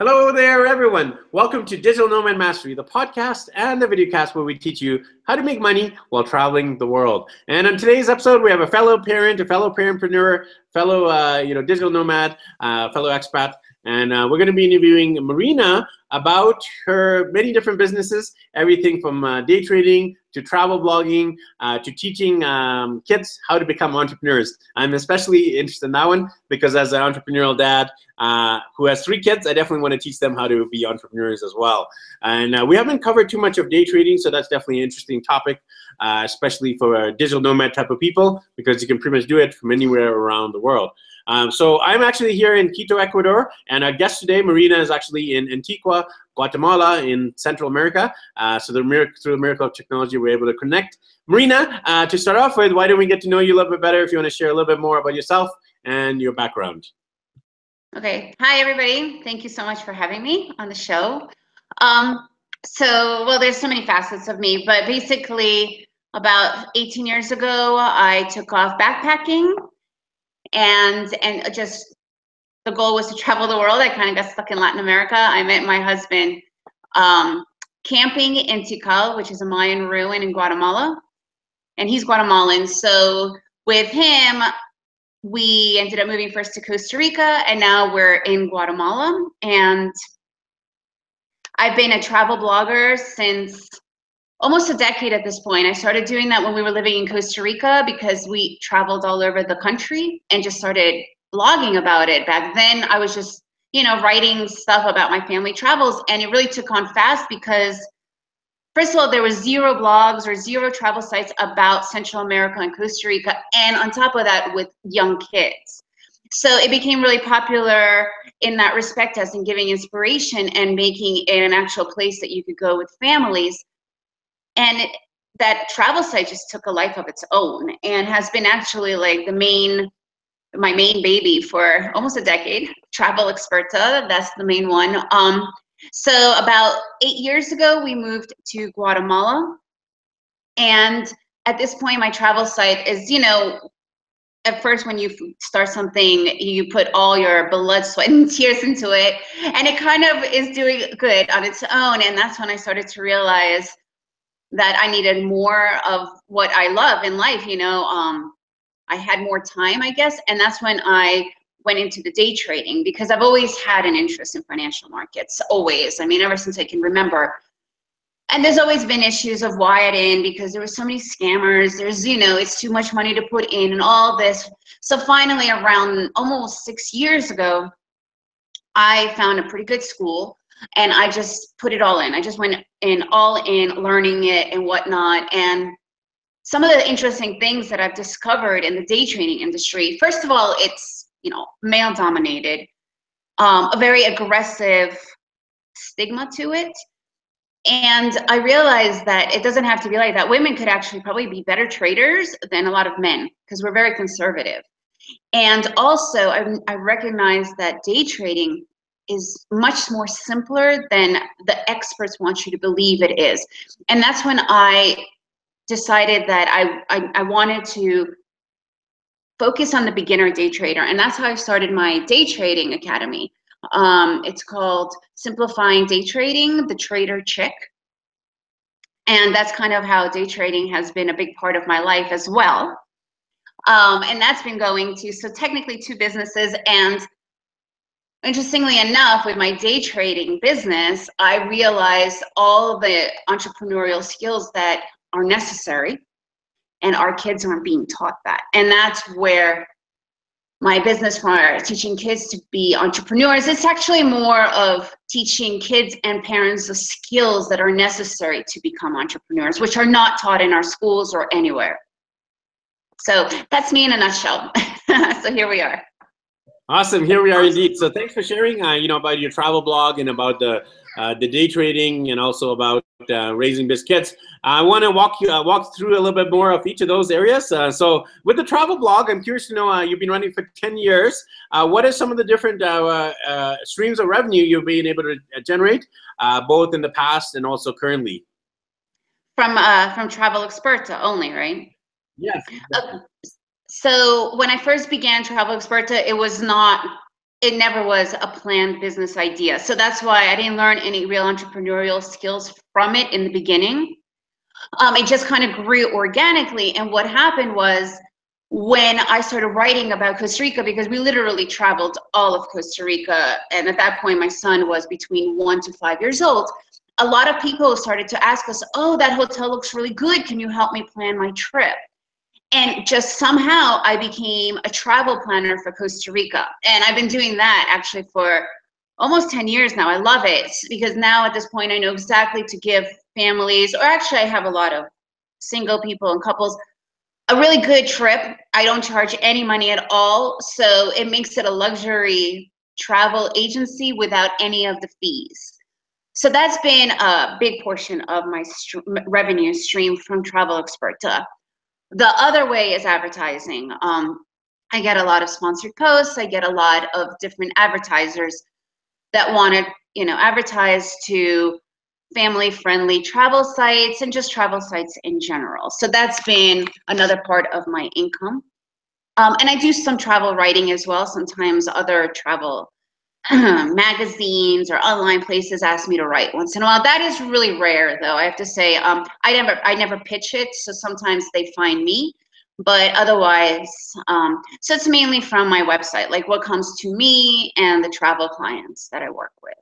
Hello there, everyone. Welcome to Digital Nomad Mastery, the podcast and the videocast where we teach you how to make money while traveling the world. And on today's episode, we have a fellow parent, a fellow parentpreneur, fellow uh, you know digital nomad, uh, fellow expat, and uh, we're going to be interviewing Marina about her many different businesses, everything from uh, day trading to travel blogging uh, to teaching um, kids how to become entrepreneurs. I'm especially interested in that one because as an entrepreneurial dad uh, who has three kids, I definitely want to teach them how to be entrepreneurs as well. And we haven't covered too much of day trading, so that's definitely an interesting topic, especially for digital nomad type of people because you can pretty much do it from anywhere around the world. Um, so I'm actually here in Quito, Ecuador, and our guest today, Marina, is actually in Antigua, Guatemala, in Central America. Uh, so the miracle, through the miracle of technology, we're able to connect. Marina, uh, to start off with, why don't we get to know you a little bit better? If you want to share a little bit more about yourself and your background. Okay. Hi, everybody. Thank you so much for having me on the show. Um, so, well, there's so many facets of me, but basically, about 18 years ago, I took off backpacking and and just the goal was to travel the world. I kind of got stuck in Latin America. I met my husband um, camping in Tikal, which is a Mayan ruin in Guatemala, and he's Guatemalan. So with him, we ended up moving first to Costa Rica, and now we're in Guatemala. And I've been a travel blogger since almost a decade at this point. I started doing that when we were living in Costa Rica because we traveled all over the country and just started blogging about it. Back then, I was just, you know, writing stuff about my family travels, and it really took on fast because, first of all, there was zero blogs or zero travel sites about Central America and Costa Rica, and on top of that, with young kids. So it became really popular in that respect as in giving inspiration and making it an actual place that you could go with families and it, that travel site just took a life of its own and has been actually like the main my main baby for almost a decade. Travel experta that's the main one. Um so about eight years ago we moved to guatemala. And at this point my travel site is you know at first when you start something you put all your blood sweat and tears into it. And it kind of is doing good on its own. And that's when i started to realize that I needed more of what I love in life. You know, um, I had more time, I guess, and that's when I went into the day trading because I've always had an interest in financial markets. Always, I mean, ever since I can remember. And there's always been issues of why I didn't because there were so many scammers. There's, you know, it's too much money to put in and all this. So finally, around almost six years ago, I found a pretty good school and I just put it all in. I just went in all in learning it and whatnot. And some of the interesting things that I've discovered in the day trading industry, first of all, it's you know male dominated, um, a very aggressive stigma to it. And I realized that it doesn't have to be like that. Women could actually probably be better traders than a lot of men because we're very conservative. And also, I, I recognize that day trading is much more simpler than the experts want you to believe it is. And that's when I decided that I, I, I wanted to focus on the beginner day trader. And that's how I started my day trading academy. Um, it's called Simplifying Day Trading, the Trader Chick. And that's kind of how day trading has been a big part of my life as well. Um, and that's been going to, so technically two businesses and Interestingly enough, with my day trading business, I realized all the entrepreneurial skills that are necessary, and our kids aren't being taught that. And that's where my business for teaching kids to be entrepreneurs. It's actually more of teaching kids and parents the skills that are necessary to become entrepreneurs which are not taught in our schools or anywhere. So that's me in a nutshell. So here we are Awesome. Here we are indeed. So thanks for sharing, uh, you know, about your travel blog and about the uh, the day trading and also about uh, raising biz kids. I want to walk you uh, walk through a little bit more of each of those areas. Uh, so with the travel blog, I'm curious to know uh, you've been running for 10 years. what are some of the different streams of revenue you've been able to generate, both in the past and also currently? From from Travel Experta only, right? Yes. So when I first began Travel Experta, it was not it never was a planned business idea. So that's why I didn't learn any real entrepreneurial skills from it in the beginning. Um, it just kind of grew organically. And what happened was when I started writing about Costa Rica, because we literally traveled all of Costa Rica. And at that point, my son was between one to five years old. A lot of people started to ask us, Oh, that hotel looks really good. Can you help me plan my trip? And just somehow I became a travel planner for Costa Rica. And I've been doing that actually for almost 10 years now. I love it because now at this point I know exactly to give families, or actually, I have a lot of single people and couples a really good trip. I don't charge any money at all. So it makes it a luxury travel agency without any of the fees. So that's been a big portion of my st- revenue stream from Travel Experta. The other way is advertising. Um, I get a lot of sponsored posts. I get a lot of different advertisers that want to, you know, advertise to family friendly travel sites and just travel sites in general. So that's been another part of my income. Um, and I do some travel writing as well. Sometimes other travel magazines or online places ask me to write once in a while. That is really rare, though. I have to say, um, I never, I never pitch it. So sometimes they find me, but otherwise, um, so it's mainly from my website, like what comes to me and the travel clients that I work with.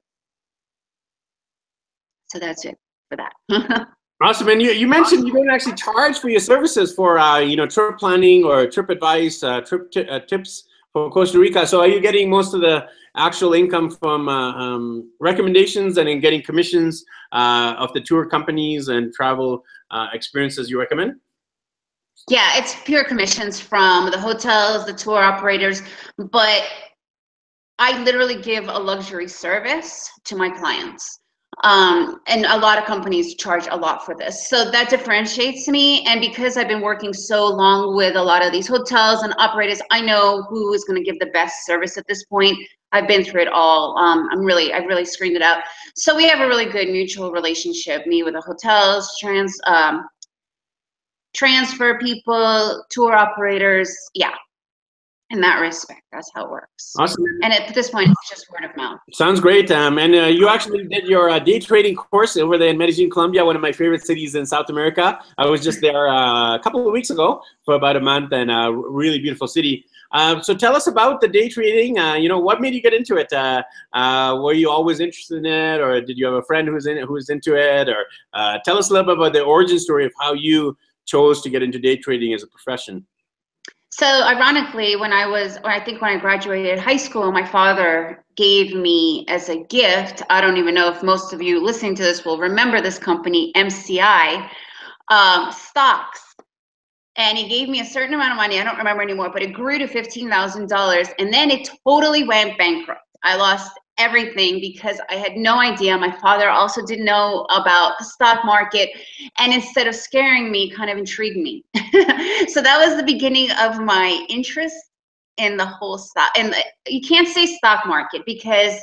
So that's it for that. awesome. And you, you mentioned you don't actually charge for your services for, uh, you know, trip planning or trip advice, uh, trip uh, tips for Costa Rica. So are you getting most of the actual income from uh, um, recommendations and in getting commissions uh, of the tour companies and travel uh, experiences you recommend? Yeah, it's pure commissions from the hotels, the tour operators, but I literally give a luxury service to my clients. Um, and a lot of companies charge a lot for this. So that differentiates me. And because I've been working so long with a lot of these hotels and operators, I know who is going to give the best service at this point. I've been through it all. Um, I'm really, I've really screened it out. So we have a really good mutual relationship. Me with the hotels, trans, um, transfer people, tour operators. Yeah, in that respect. That's how it works. Awesome. And at this point, it's just word of mouth. Sounds great. Um, and uh, you actually did your uh, day trading course over there in Medellin, Colombia, one of my favorite cities in South America. I was just there uh, a couple of weeks ago for about a month, and a uh, really beautiful city. Um, so tell us about the day trading. Uh, you know, what made you get into it? Uh, were you always interested in it, or did you have a friend who's in it, who was into it? Or tell us a little bit about the origin story of how you chose to get into day trading as a profession. So ironically, when I was, I think when I graduated high school, my father gave me as a gift. I don't even know if most of you listening to this will remember this company, MCI, um, stocks. And he gave me a certain amount of money. I don't remember anymore, but it grew to $15,000. And then it totally went bankrupt. I lost everything because I had no idea. My father also didn't know about the stock market. And instead of scaring me, kind of intrigued me. so that was the beginning of my interest in the whole stock. And you can't say stock market because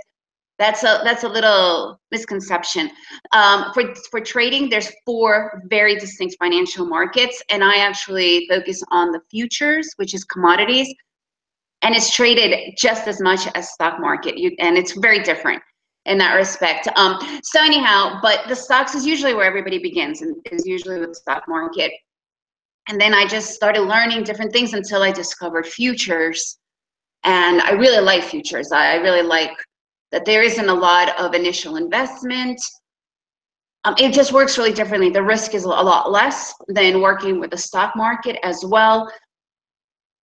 that's a that's a little misconception. Um, for for trading, there's four very distinct financial markets, and I actually focus on the futures, which is commodities, and it's traded just as much as stock market. You, and it's very different in that respect. Um, so anyhow but the stocks is usually where everybody begins and is usually with the stock market. And then i just started learning different things until i discovered futures. And i really like futures. I really like that there isn't a lot of initial investment. Um, it just works really differently. The risk is a lot less than working with the stock market as well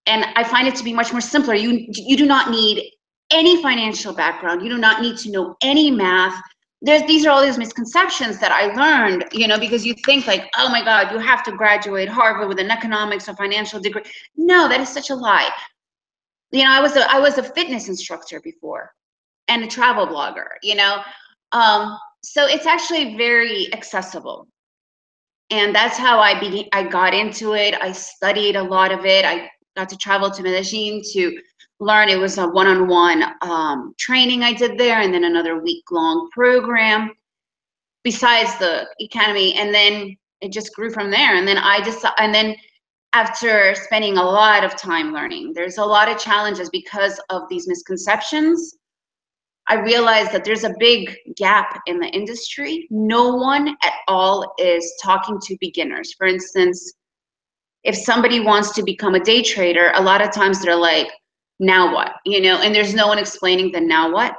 and I find it to be much more simpler. You you do not need any financial background. You do not need to know any math. There's these are all these misconceptions that I learned, you know, because you think like, oh my God, you have to graduate Harvard with an economics or financial degree. No, that is such a lie. You know, I was a I was a fitness instructor before and a travel blogger, you know. Um, so it's actually very accessible and that's how I began. I got into it. I studied a lot of it. I got to travel to Medellin to learn. It was a one-on-one um, training I did there, and then another week-long program besides the academy. And then it just grew from there. And then I just and then after spending a lot of time learning, there's a lot of challenges because of these misconceptions. I realized that there's a big gap in the industry. No one at all is talking to beginners. For instance, if somebody wants to become a day trader, a lot of times they're like, now what? You know, and there's no one explaining the now what.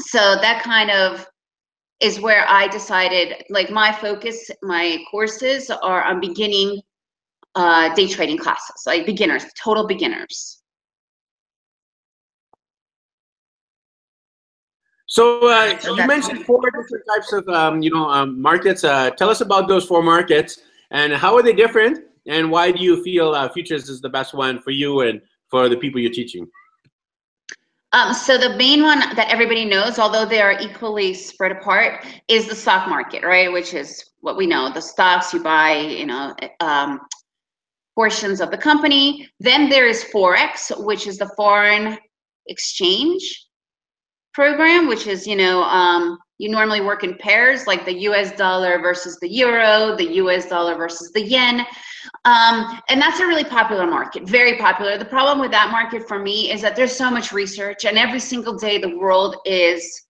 So that kind of is where I decided, like my focus, my courses are on beginning uh, day trading classes, like beginners, total beginners. So uh, you mentioned four different types of um, you know um, markets. Uh, tell us about those four markets and how are they different, and why do you feel uh, futures is the best one for you and for the people you're teaching? Um, so the main one that everybody knows, although they are equally spread apart, is the stock market, right? Which is what we know, the stocks you buy, you know, um, portions of the company. Then there is Forex, which is the foreign exchange program, which is, you know, um, you normally work in pairs, like the US dollar versus the euro, the US dollar versus the yen. Um, and that's a really popular market, very popular. The problem with that market for me is that there's so much research, and every single day the world is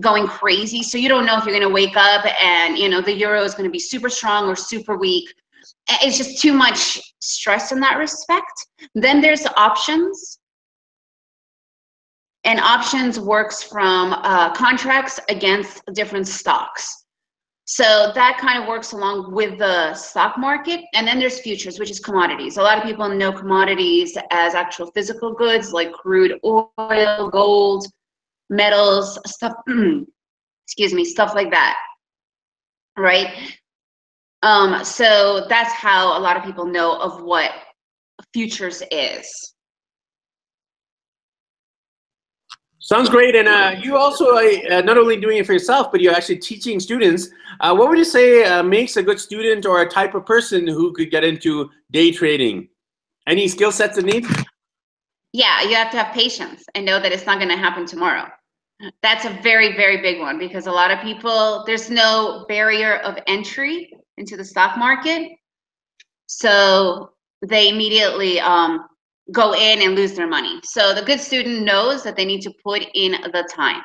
going crazy. So you don't know if you're going to wake up and, you know, the euro is going to be super strong or super weak. It's just too much stress in that respect. Then there's options and options works from uh, contracts against different stocks. So that kind of works along with the stock market. And then there's futures, which is commodities. A lot of people know commodities as actual physical goods like crude oil, gold, metals, stuff, excuse me, stuff like that. Right? Um, so that's how a lot of people know of what futures is. Sounds great. And uh, you also uh, not only doing it for yourself, but you're actually teaching students. Uh, what would you say uh, makes a good student or a type of person who could get into day trading? Any skill sets and needs? Yeah, you have to have patience and know that it's not going to happen tomorrow. That's a very, very big one because a lot of people, there's no barrier of entry into the stock market. So they immediately um, go in and lose their money. So the good student knows that they need to put in the time.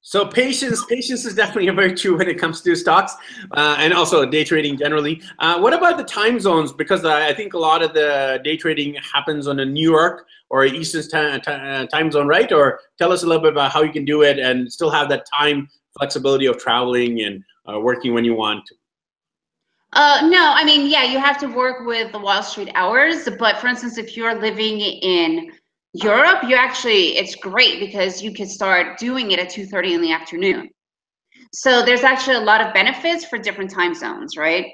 So patience, patience is definitely a virtue when it comes to stocks uh, and also day trading generally. Uh, what about the time zones? Because uh, I think a lot of the day trading happens on a New York or Eastern uh, time zone, right? Or tell us a little bit about how you can do it and still have that time flexibility of traveling and uh, working when you want. Uh, no, I mean, yeah, you have to work with the Wall Street hours. But for instance, if you're living in Europe, you actually, it's great because you can start doing it at 2.30 in the afternoon. So there's actually a lot of benefits for different time zones, right?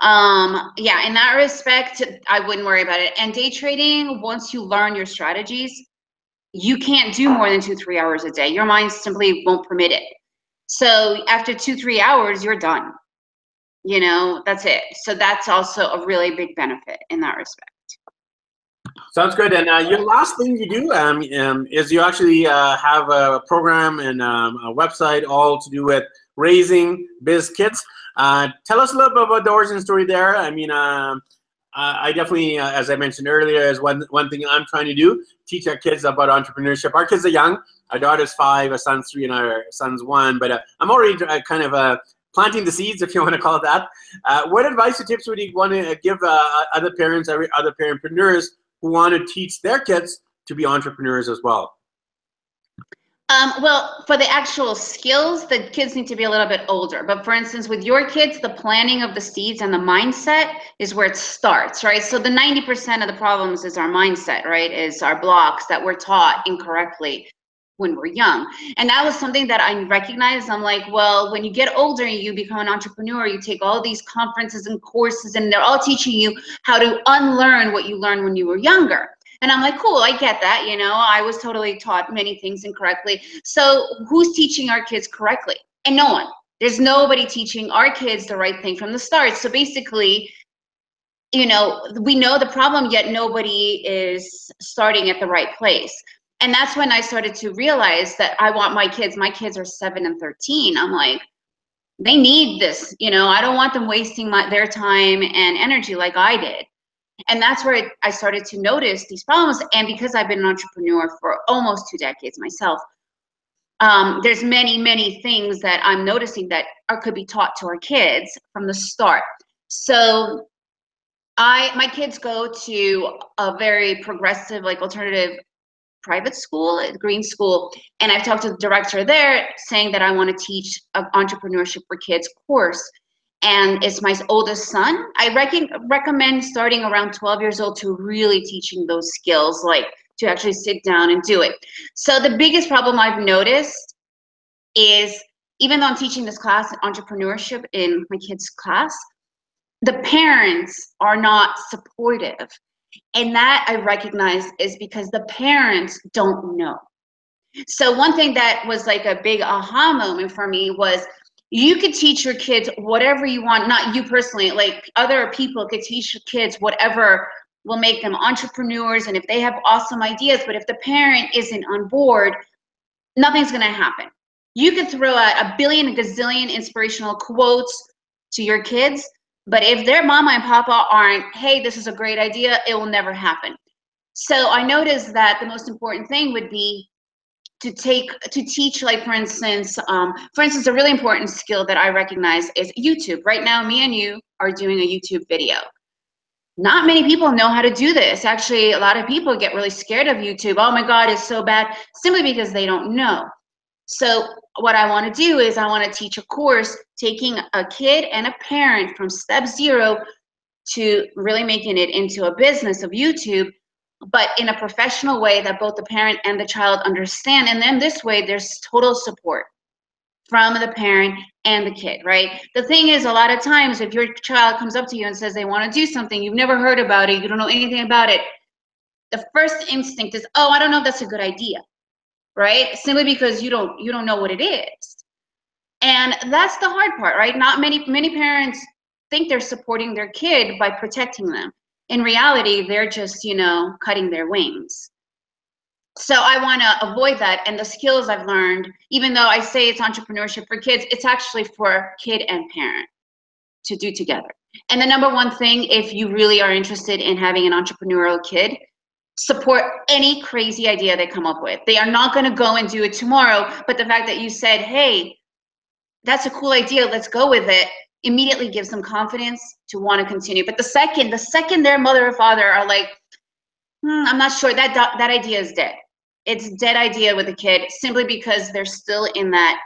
Um, yeah, in that respect, I wouldn't worry about it. And day trading, once you learn your strategies, you can't do more than two, three hours a day. Your mind simply won't permit it. So after two, three hours, you're done you know that's it so that's also a really big benefit in that respect sounds good and uh, your last thing you do um, um, is you actually uh, have a program and um, a website all to do with raising biz kids uh, tell us a little bit about the origin story there i mean um, I definitely, uh, as I mentioned earlier, is one one thing I'm trying to do: teach our kids about entrepreneurship. Our kids are young. Our daughter's five, our son's three, and our son's one. But uh, I'm already uh, kind of planting the seeds, if you want to call it that. Uh, what advice or tips would you want to give uh, other parents, other parentpreneurs who want to teach their kids to be entrepreneurs as well? Um, well, for the actual skills, the kids need to be a little bit older. But for instance, with your kids, the planning of the seeds and the mindset is where it starts, right? So the 90% of the problems is our mindset, right? Is our blocks that we're taught incorrectly when we're young. And that was something that I recognized. I'm like, well, when you get older and you become an entrepreneur, you take all these conferences and courses, and they're all teaching you how to unlearn what you learned when you were younger. And I'm like, cool, I get that. You know, I was totally taught many things incorrectly. So who's teaching our kids correctly? And no one. There's nobody teaching our kids the right thing from the start. So basically, you know, we know the problem, yet nobody is starting at the right place and that's when I started to realize that I want my kids, my kids are seven and 13. I'm like, they need this you know i don't want them wasting my, their time and energy like i did. And that's where i started to notice these problems. And because i've been an entrepreneur for almost two decades myself um, there's many many things that i'm noticing that are, could be taught to our kids from the start. So i my kids go to a very progressive like alternative private school, Green School, and I've talked to the director there saying that I want to teach an entrepreneurship for kids course. And it's my oldest son. I reckon, recommend starting around 12 years old to really teaching those skills, like to actually sit down and do it. So the biggest problem I've noticed is even though I'm teaching this class, entrepreneurship in my kids' class, the parents are not supportive and that I recognize is because the parents don't know. So, one thing that was like a big aha moment for me was you could teach your kids whatever you want, not you personally, like other people could teach your kids whatever will make them entrepreneurs and if they have awesome ideas. But if the parent isn't on board, nothing's going to happen. You could throw out a billion, a gazillion inspirational quotes to your kids, but if their mama and papa aren't, hey, this is a great idea, it will never happen. So I noticed that the most important thing would be to take to teach like for instance um, for instance a really important skill that i recognize is youtube. Right now me and you are doing a youtube video. Not many people know how to do this. Actually a lot of people get really scared of youtube. Oh my god it's so bad simply because they don't know so what I want to do is I want to teach a course taking a kid and a parent from step zero to really making it into a business of YouTube, but in a professional way that both the parent and the child understand. And then this way, there's total support from the parent and the kid, right? The thing is, a lot of times, if your child comes up to you and says they want to do something, you've never heard about it, you don't know anything about it, the first instinct is, oh, I don't know if that's a good idea right? Simply because you don't you don't know what it is. And that's the hard part, right? Not many many parents think they're supporting their kid by protecting them. In reality, they're just, you know, cutting their wings. So I want to avoid that. And the skills I've learned, even though I say it's entrepreneurship for kids, it's actually for kid and parent to do together. And the number one thing, if you really are interested in having an entrepreneurial kid, support any crazy idea they come up with. They are not going to go and do it tomorrow, but the fact that you said, "Hey, that's a cool idea, let's go with it." immediately gives them confidence to want to continue. But the second, the second their mother or father are like, hmm, "I'm not sure that that idea is dead." It's dead idea with a kid simply because they're still in that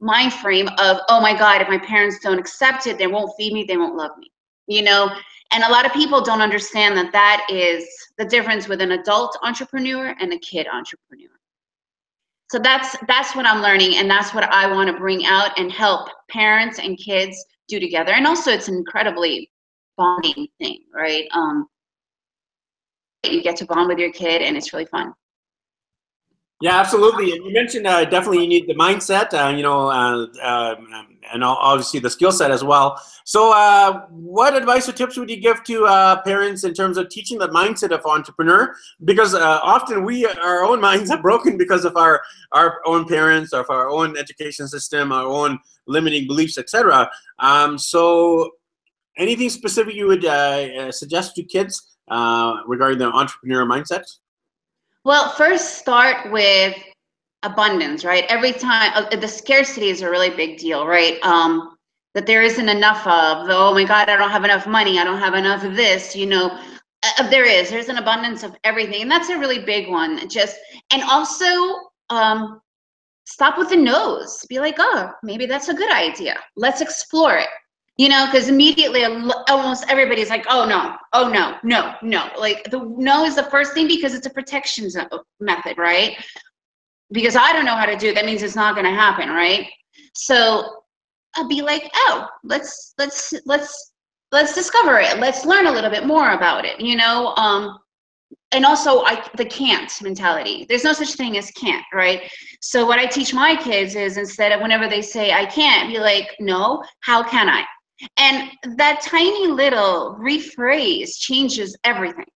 mind frame of, "Oh my god, if my parents don't accept it, they won't feed me, they won't love me." You know, and a lot of people don't understand that that is the difference with an adult entrepreneur and a kid entrepreneur. So that's that's what I'm learning and that's what I want to bring out and help parents and kids do together. And also it's an incredibly bonding thing, right? Um, you get to bond with your kid and it's really fun. Yeah, absolutely. And you mentioned uh, definitely you need the mindset, uh, you know, uh, um, and obviously the skill set as well. So, uh, what advice or tips would you give to uh, parents in terms of teaching the mindset of entrepreneur? Because uh, often we, our own minds are broken because of our our own parents, of our own education system, our own limiting beliefs, etc. Um, so, anything specific you would suggest to kids regarding the entrepreneur mindset? Well, first start with abundance, right? Every time uh, the scarcity is a really big deal, right? Um, that there isn't enough of. Oh my God, I don't have enough money. I don't have enough of this. You know, uh, there is. There's an abundance of everything, and that's a really big one. Just and also um, stop with the nose. Be like, oh, maybe that's a good idea. Let's explore it you know because immediately almost everybody's like oh no oh no no no. Like the no is the first thing because it's a protection method right? Because i don't know how to do it that means it's not going to happen right? So i'll be like oh let's let's let's let's discover it. Let's learn a little bit more about it you know um and also I, the can't mentality. There's no such thing as can't right? So what i teach my kids is instead of whenever they say i can't be like no how can i and that tiny little rephrase changes everything.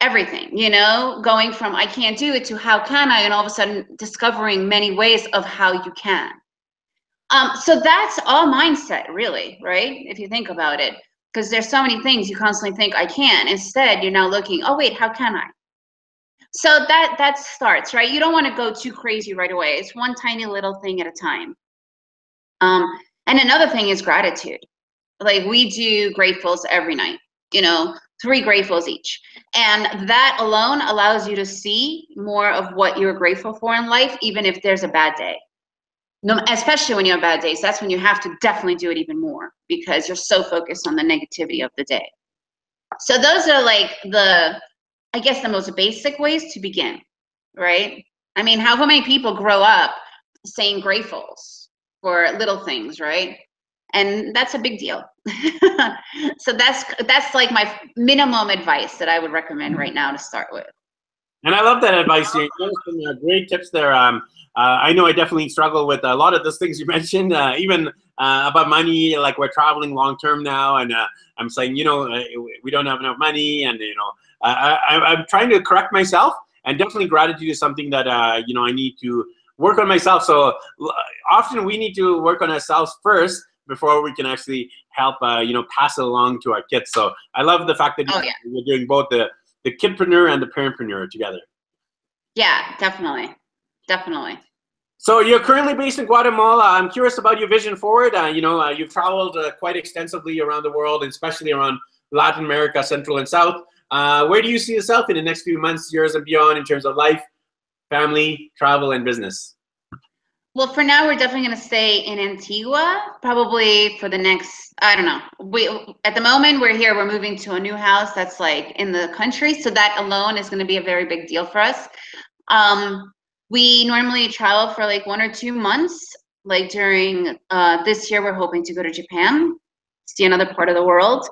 Everything, you know, going from I can't do it to how can I, and all of a sudden discovering many ways of how you can. Um, so that's all mindset, really, right? If you think about it, because there's so many things you constantly think I can. Instead, you're now looking, oh wait, how can I? So that that starts right. You don't want to go too crazy right away. It's one tiny little thing at a time. Um, and another thing is gratitude. Like we do gratefuls every night. You know, three gratefuls each, and that alone allows you to see more of what you're grateful for in life, even if there's a bad day no, especially when you have bad days, that's when you have to definitely do it even more because you're so focused on the negativity of the day. So those are like the, I guess, the most basic ways to begin, right? I mean, how many people grow up saying gratefuls for little things, right? And that's a big deal. so that's that's like my minimum advice that I would recommend right now to start with. And I love that advice. You some uh, great tips there. Um, uh, I know I definitely struggle with a lot of those things you mentioned, uh, even uh, about money. Like we're traveling long term now, and uh, I'm saying, you know, uh, we don't have enough money, and you know, I, am trying to correct myself. And definitely, gratitude is something that you know I need to work on myself. So often we need to work on ourselves first before we can actually help you know pass it along to our kids. So I love the fact that oh, yeah. you're doing both the the kidpreneur and the parentpreneur together. Yeah, definitely, definitely. So you're currently based in Guatemala. I'm curious about your vision forward. Uh, you know, uh, you've traveled uh, quite extensively around the world, especially around Latin America, Central and South. Uh, where do you see yourself in the next few months, years, and beyond in terms of life, family, travel, and business? Well, for now, we're definitely going to stay in Antigua, probably for the next, I don't know. We At the moment, we're here, we're moving to a new house that's like in the country. So that alone is going to be a very big deal for us. Um, we normally travel for like one or two months. Like during uh, this year, we're hoping to go to Japan, see another part of the world.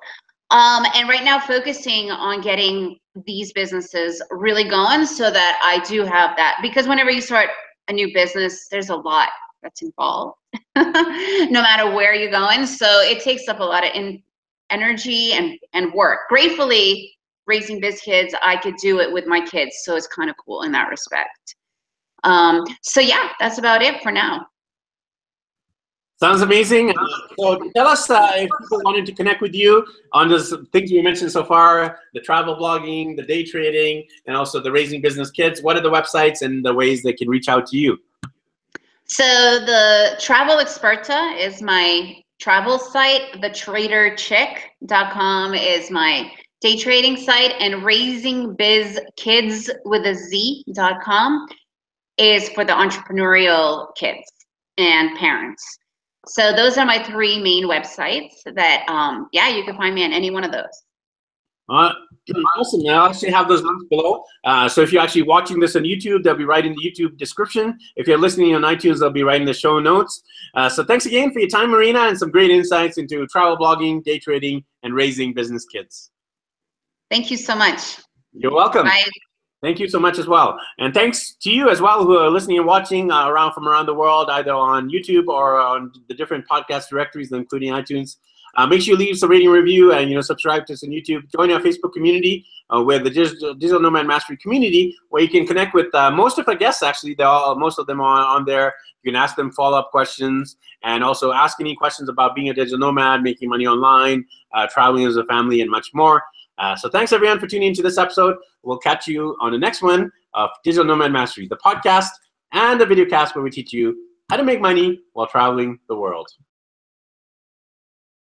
Um, and right now, focusing on getting these businesses really going so that I do have that. Because whenever you start a new business, there's a lot that's involved, no matter where you're going. So it takes up a lot of in, energy and, and work. Gratefully, raising biz kids, I could do it with my kids. So it's kind of cool in that respect. Um, so yeah, that's about it for now. Sounds amazing. Uh, so tell us uh, if people wanted to connect with you on the things you mentioned so far, the travel blogging, the day trading, and also the raising business kids. What are the websites and the ways they can reach out to you? So the Travel Experta is my travel site. The traderchick.com is my day trading site and raising biz kids with a z.com is for the entrepreneurial kids and parents. So those are my three main websites that, um, yeah, you can find me on any one of those. Uh, awesome. Now, I'll actually have those links below. Uh, so if you're actually watching this on YouTube, they'll be right in the YouTube description. If you're listening on iTunes, they'll be right in the show notes. Uh, so thanks again for your time, Marina, and some great insights into travel blogging, day trading, and raising business kids. Thank you so much. You're welcome. Bye. Thank you so much as well. And thanks to you as well who are listening and watching uh, around from around the world, either on YouTube or on the different podcast directories, including iTunes. Uh, make sure you leave a rating review and you know subscribe to us on YouTube. Join our Facebook community uh, with the Digital, Digital Nomad Mastery community, where you can connect with uh, most of our guests. Actually, they're all, most of them are on there. You can ask them follow-up questions and also ask any questions about being a digital nomad, making money online, uh, traveling as a family, and much more. Uh, so thanks everyone for tuning into this episode. We'll catch you on the next one of Digital Nomad Mastery, the podcast and the video cast where we teach you how to make money while traveling the world.